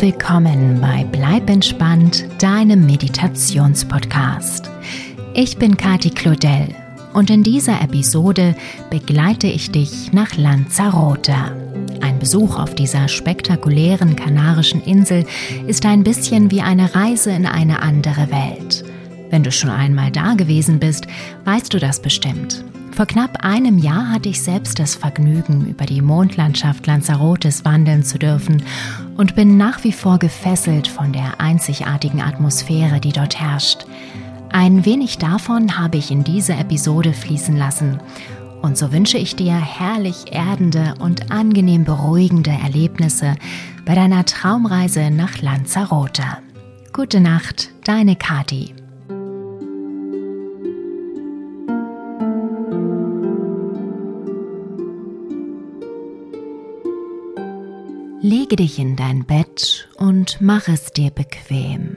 willkommen bei Bleib entspannt, deinem Meditationspodcast. Ich bin Kati Claudel und in dieser Episode begleite ich dich nach Lanzarote. Ein Besuch auf dieser spektakulären kanarischen Insel ist ein bisschen wie eine Reise in eine andere Welt. Wenn du schon einmal da gewesen bist, weißt du das bestimmt. Vor knapp einem Jahr hatte ich selbst das Vergnügen, über die Mondlandschaft Lanzarotes wandeln zu dürfen und bin nach wie vor gefesselt von der einzigartigen Atmosphäre, die dort herrscht. Ein wenig davon habe ich in diese Episode fließen lassen. Und so wünsche ich dir herrlich erdende und angenehm beruhigende Erlebnisse bei deiner Traumreise nach Lanzarote. Gute Nacht, deine Kati. Lege dich in dein Bett und mach es dir bequem.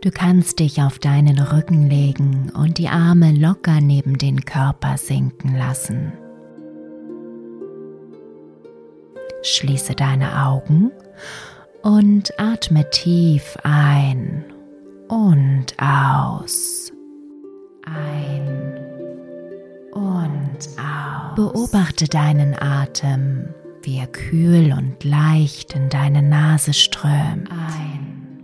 Du kannst dich auf deinen Rücken legen und die Arme locker neben den Körper sinken lassen. Schließe deine Augen und atme tief ein und aus. Ein und aus. Beobachte deinen Atem wie er kühl und leicht in deine Nase strömt. Ein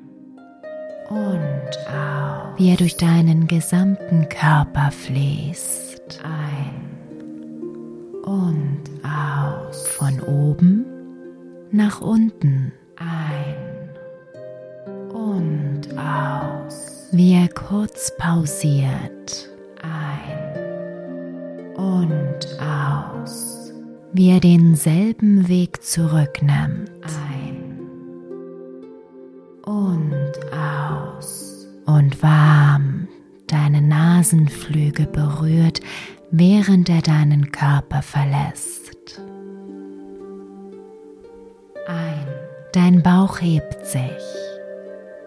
und aus. Wie er durch deinen gesamten Körper fließt. Ein und aus. Von oben nach unten. Ein und aus. Wie er kurz pausiert. Ein und aus wie er denselben Weg zurücknimmt. Ein und aus. Und warm deine Nasenflügel berührt, während er deinen Körper verlässt. Ein. Dein Bauch hebt sich.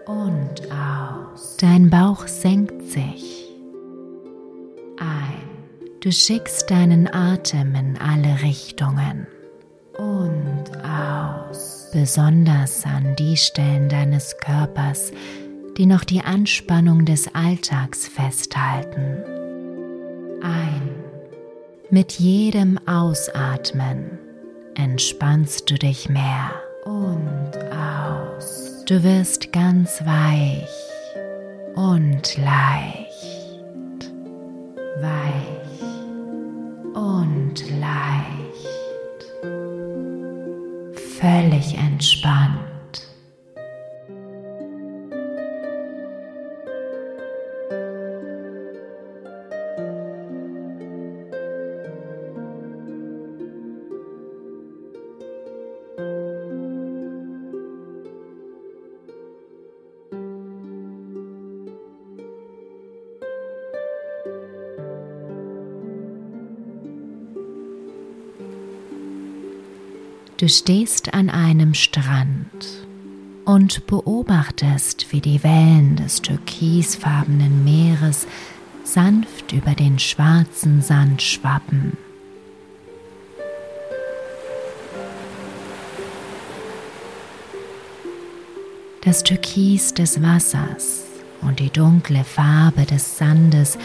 Und aus. Dein Bauch senkt sich. Du schickst deinen Atem in alle Richtungen und aus, besonders an die Stellen deines Körpers, die noch die Anspannung des Alltags festhalten. Ein. Mit jedem Ausatmen entspannst du dich mehr und aus. Du wirst ganz weich und leicht. Weich und leicht, völlig entspannt. Du stehst an einem Strand und beobachtest, wie die Wellen des türkisfarbenen Meeres sanft über den schwarzen Sand schwappen. Das Türkis des Wassers und die dunkle Farbe des Sandes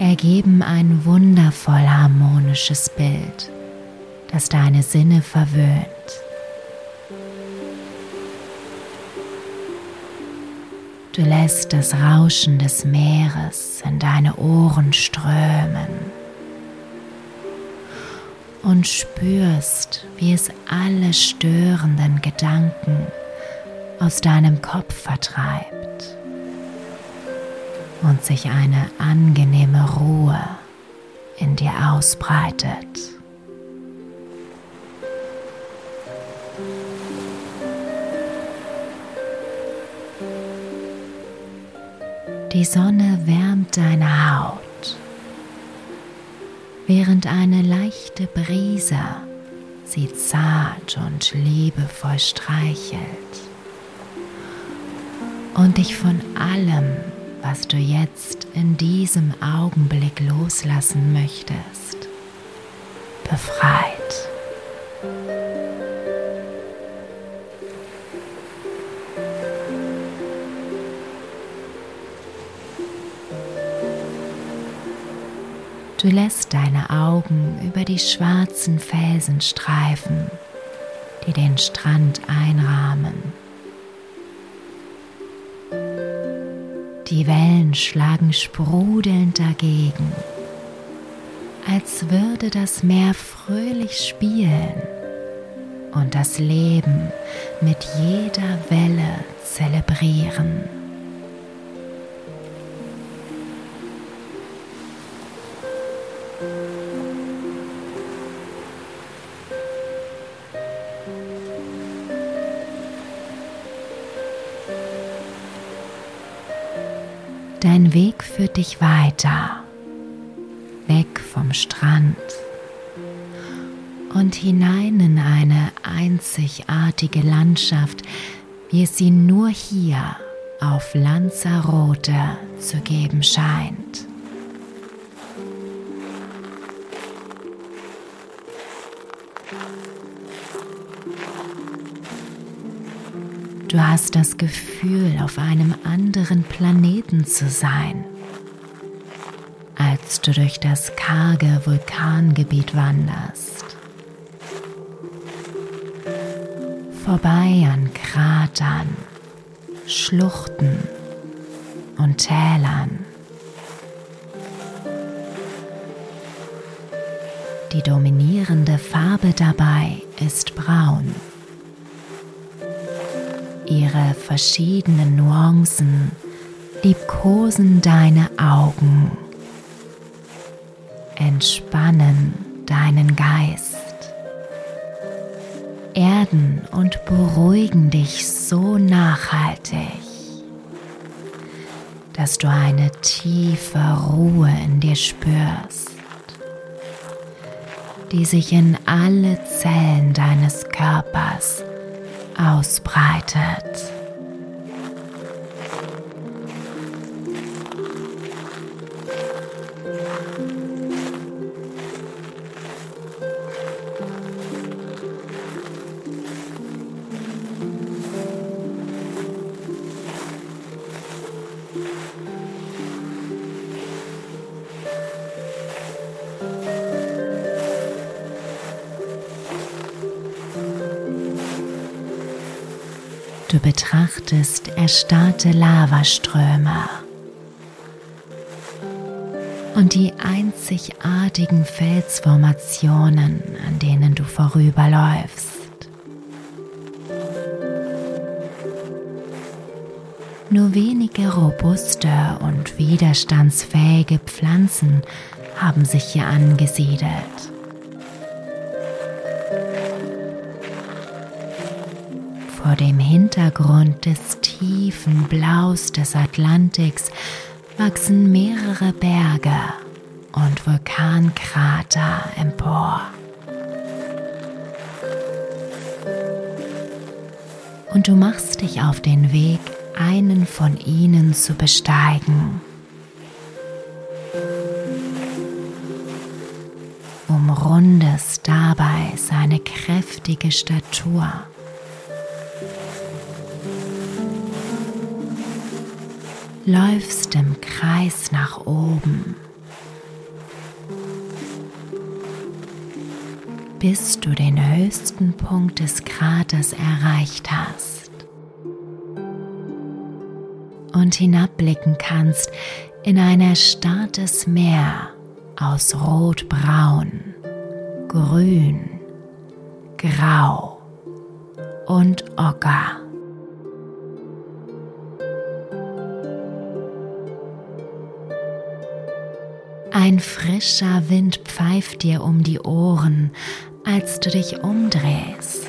ergeben ein wundervoll harmonisches Bild das deine Sinne verwöhnt. Du lässt das Rauschen des Meeres in deine Ohren strömen und spürst, wie es alle störenden Gedanken aus deinem Kopf vertreibt und sich eine angenehme Ruhe in dir ausbreitet. Die Sonne wärmt deine Haut, während eine leichte Brise sie zart und liebevoll streichelt und dich von allem, was du jetzt in diesem Augenblick loslassen möchtest, befreit. Du lässt deine Augen über die schwarzen Felsen streifen, die den Strand einrahmen. Die Wellen schlagen sprudelnd dagegen, als würde das Meer fröhlich spielen und das Leben mit jeder Welle zelebrieren. Dich weiter, weg vom Strand. Und hinein in eine einzigartige Landschaft, wie es sie nur hier auf Lanzarote zu geben scheint. Du hast das Gefühl, auf einem anderen Planeten zu sein, als du durch das karge Vulkangebiet wanderst. Vorbei an Kratern, Schluchten und Tälern. Die dominierende Farbe dabei ist braun ihre verschiedenen Nuancen liebkosen deine Augen, entspannen deinen Geist, erden und beruhigen dich so nachhaltig, dass du eine tiefe Ruhe in dir spürst, die sich in alle Zellen deines Körpers ausbreitet. Erstarrte Lavaströme und die einzigartigen Felsformationen, an denen du vorüberläufst. Nur wenige robuste und widerstandsfähige Pflanzen haben sich hier angesiedelt. Vor dem Hintergrund des tiefen Blaus des Atlantiks wachsen mehrere Berge und Vulkankrater empor. Und du machst dich auf den Weg, einen von ihnen zu besteigen. Umrundest dabei seine kräftige Statur läufst im Kreis nach oben, bis du den höchsten Punkt des Kraters erreicht hast und hinabblicken kannst in ein erstarrtes Meer aus Rot-Braun, Grün, Grau und Ocker. Ein frischer Wind pfeift dir um die Ohren, als du dich umdrehst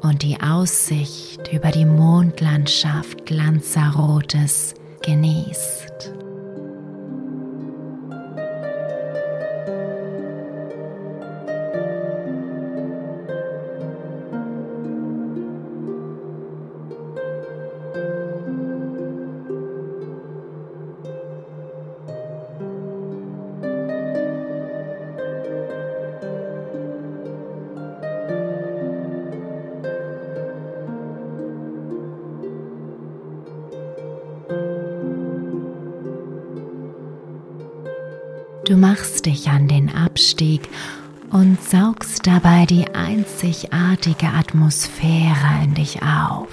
und die Aussicht über die Mondlandschaft Lanzarotes genießt. Abstieg und saugst dabei die einzigartige Atmosphäre in dich auf.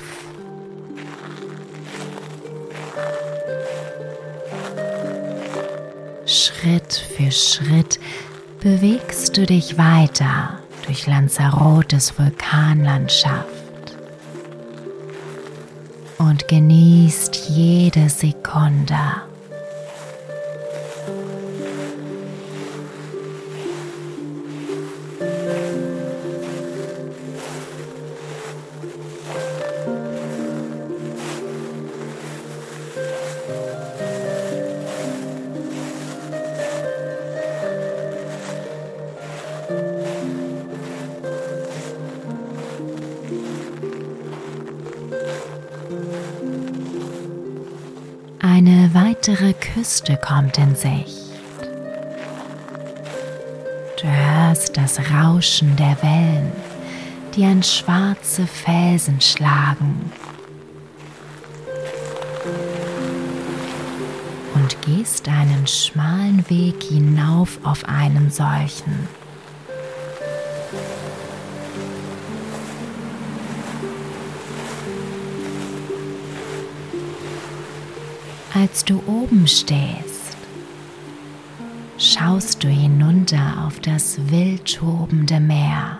Schritt für Schritt bewegst du dich weiter durch Lanzarotes Vulkanlandschaft und genießt jede Sekunde. Küste kommt in Sicht. Du hörst das Rauschen der Wellen, die an schwarze Felsen schlagen. Und gehst einen schmalen Weg hinauf auf einen solchen. Als du oben stehst, schaust du hinunter auf das wild tobende Meer.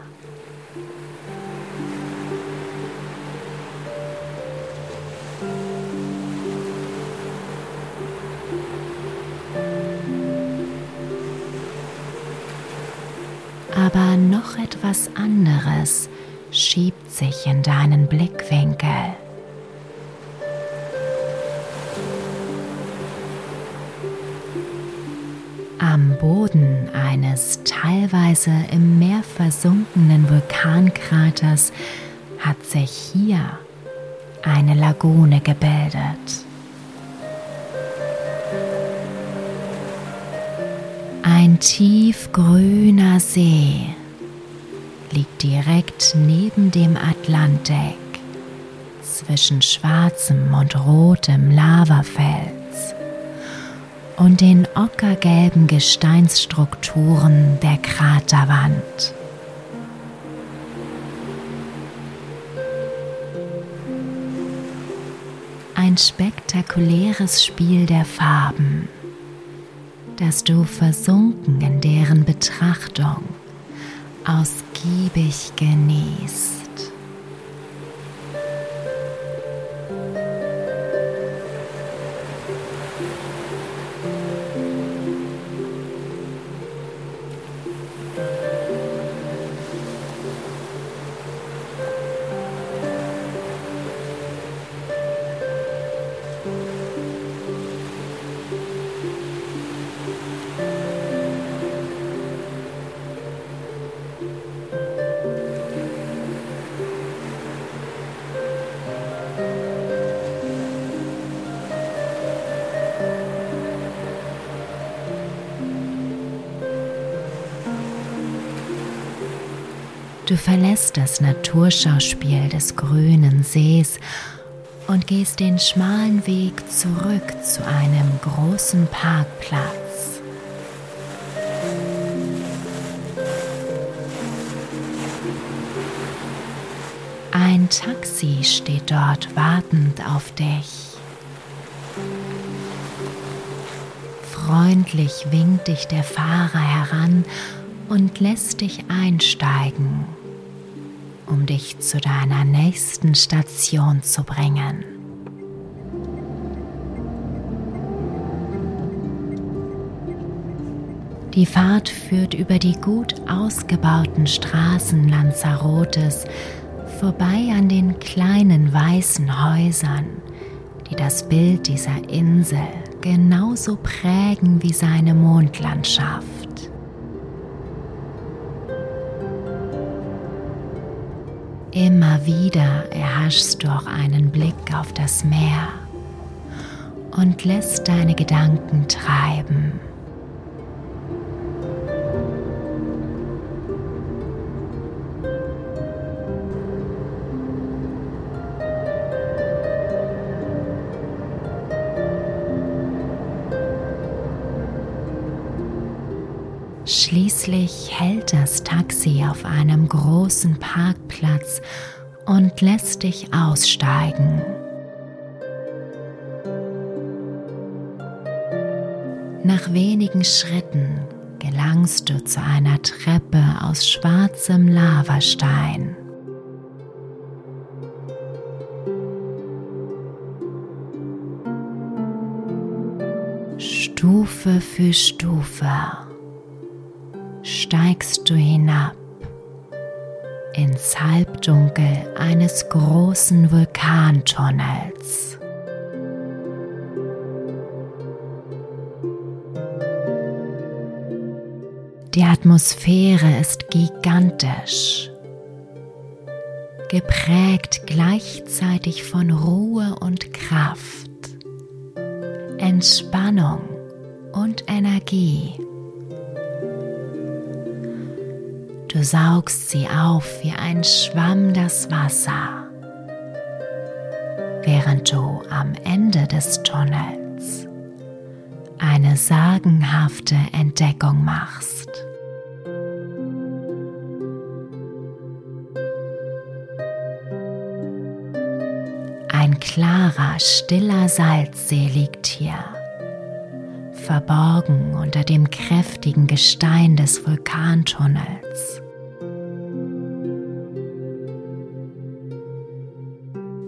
Aber noch etwas anderes schiebt sich in deinen Blickwinkel. Boden eines teilweise im Meer versunkenen Vulkankraters hat sich hier eine Lagune gebildet. Ein tiefgrüner See liegt direkt neben dem Atlantik zwischen schwarzem und rotem Lavafeld und den ockergelben Gesteinsstrukturen der Kraterwand. Ein spektakuläres Spiel der Farben, das du versunken in deren Betrachtung ausgiebig genießt. Du verlässt das Naturschauspiel des grünen Sees und gehst den schmalen Weg zurück zu einem großen Parkplatz. Ein Taxi steht dort wartend auf dich. Freundlich winkt dich der Fahrer heran und lässt dich einsteigen, dich zu deiner nächsten Station zu bringen. Die Fahrt führt über die gut ausgebauten Straßen Lanzarotes vorbei an den kleinen weißen Häusern, die das Bild dieser Insel genauso prägen wie seine Mondlandschaft. Immer wieder erhaschst du auch einen Blick auf das Meer und lässt deine Gedanken treiben. Schließlich hält das Taxi auf einem großen Parkplatz und lässt dich aussteigen. Nach wenigen Schritten gelangst du zu einer Treppe aus schwarzem Lavastein. Stufe für Stufe steigst du hinab ins Halbdunkel eines großen Vulkantunnels. Die Atmosphäre ist gigantisch, geprägt gleichzeitig von Ruhe und Kraft, Entspannung und Energie. Du saugst sie auf wie ein Schwamm das Wasser, während du am Ende des Tunnels eine sagenhafte Entdeckung machst. Ein klarer, stiller Salzsee liegt hier, verborgen unter dem kräftigen Gestein des Vulkantunnels.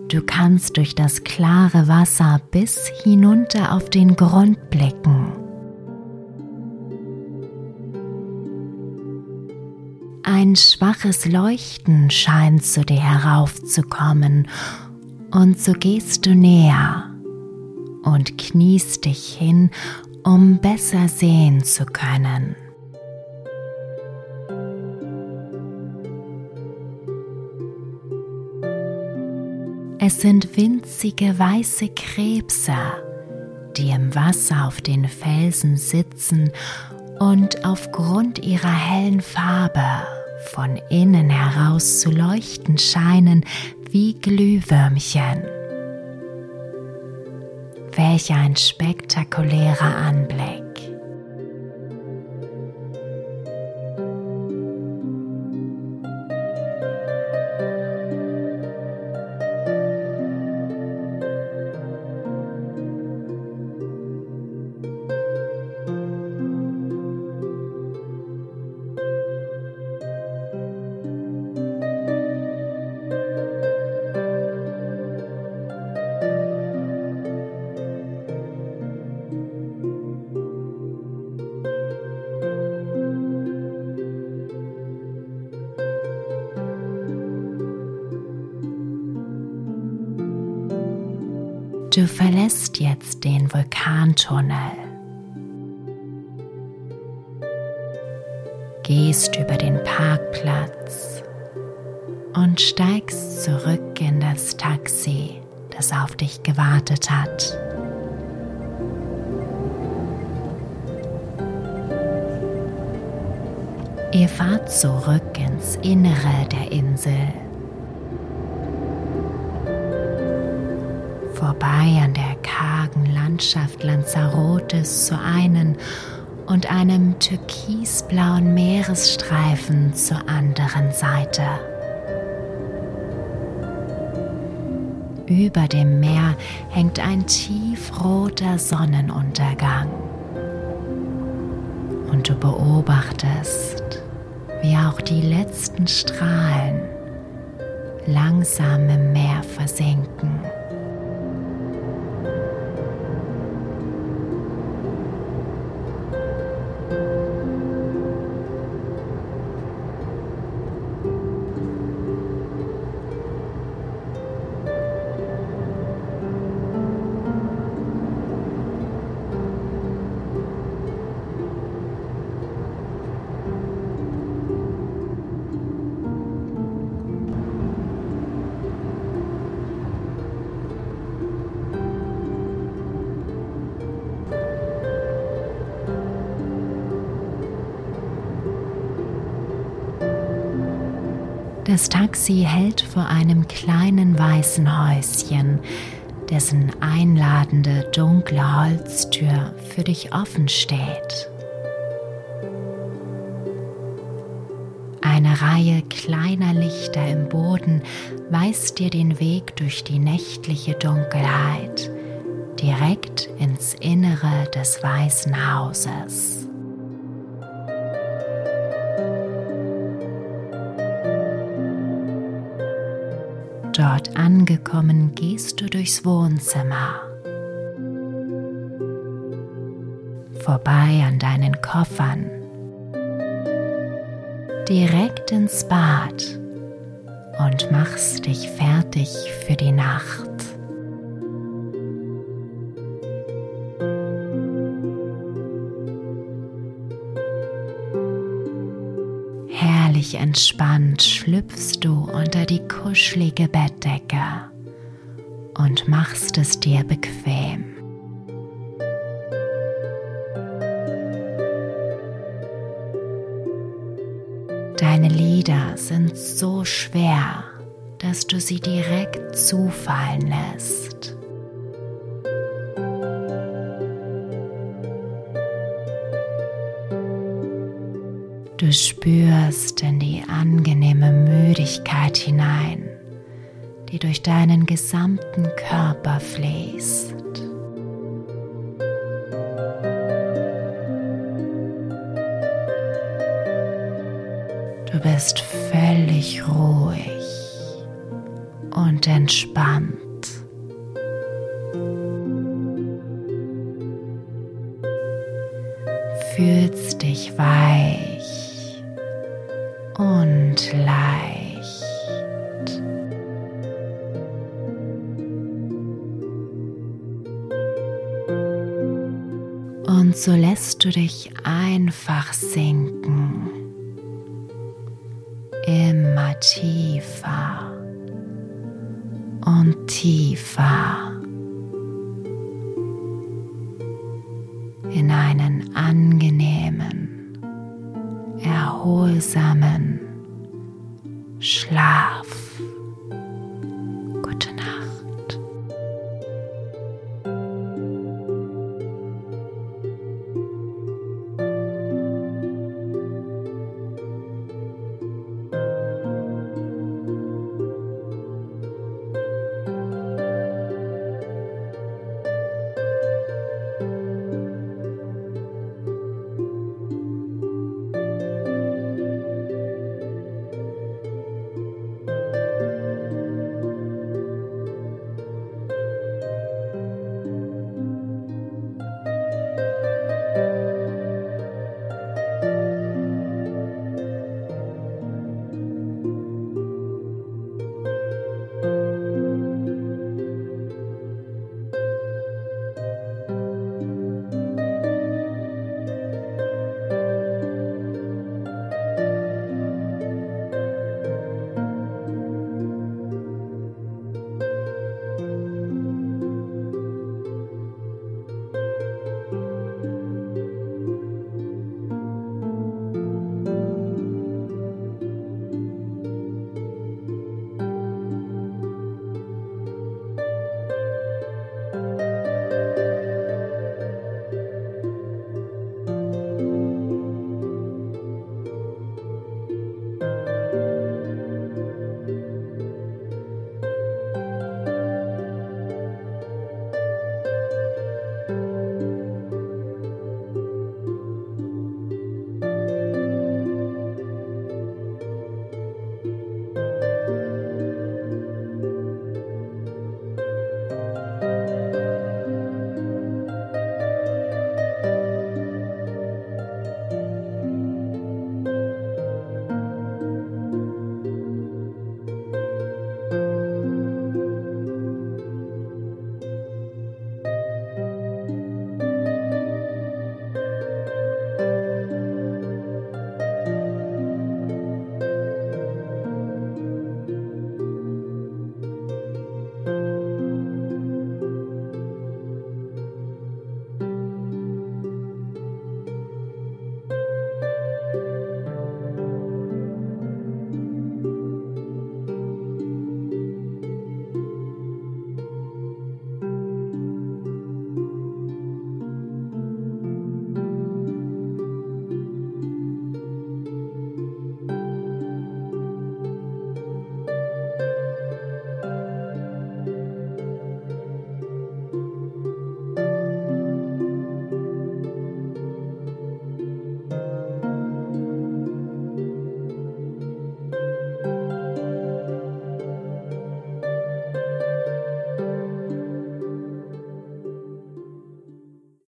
Du kannst durch das klare Wasser bis hinunter auf den Grund blicken. Ein schwaches Leuchten scheint zu dir heraufzukommen und so gehst du näher und kniest dich hin, um besser sehen zu können. Sind winzige weiße Krebse, die im Wasser auf den Felsen sitzen und aufgrund ihrer hellen Farbe von innen heraus zu leuchten scheinen wie Glühwürmchen. Welch ein spektakulärer Anblick. Vulkantunnel. Gehst über den Parkplatz und steigst zurück in das Taxi, das auf dich gewartet hat. Ihr fahrt zurück ins Innere der Insel. vorbei an der Landschaft Lanzarotes zur einen und einem türkisblauen Meeresstreifen zur anderen Seite. Über dem Meer hängt ein tiefroter Sonnenuntergang. Und du beobachtest, wie auch die letzten Strahlen langsam im Meer versinken. Das Taxi hält vor einem kleinen weißen Häuschen, dessen einladende dunkle Holztür für dich offen steht. Eine Reihe kleiner Lichter im Boden weist dir den Weg durch die nächtliche Dunkelheit direkt ins Innere des Weißen Hauses. Dort angekommen gehst du durchs Wohnzimmer, vorbei an deinen Koffern, direkt ins Bad. Und machst dich fertig für die Nacht. Entspannt schlüpfst du unter die kuschelige Bettdecke und machst es dir bequem. Deine Lieder sind so schwer, dass du sie direkt zufallen lässt. Du spürst in angenehme Müdigkeit hinein, die durch deinen gesamten Körper fließt. Du bist völlig ruhig und entspannt. Erholsamen Schlaf.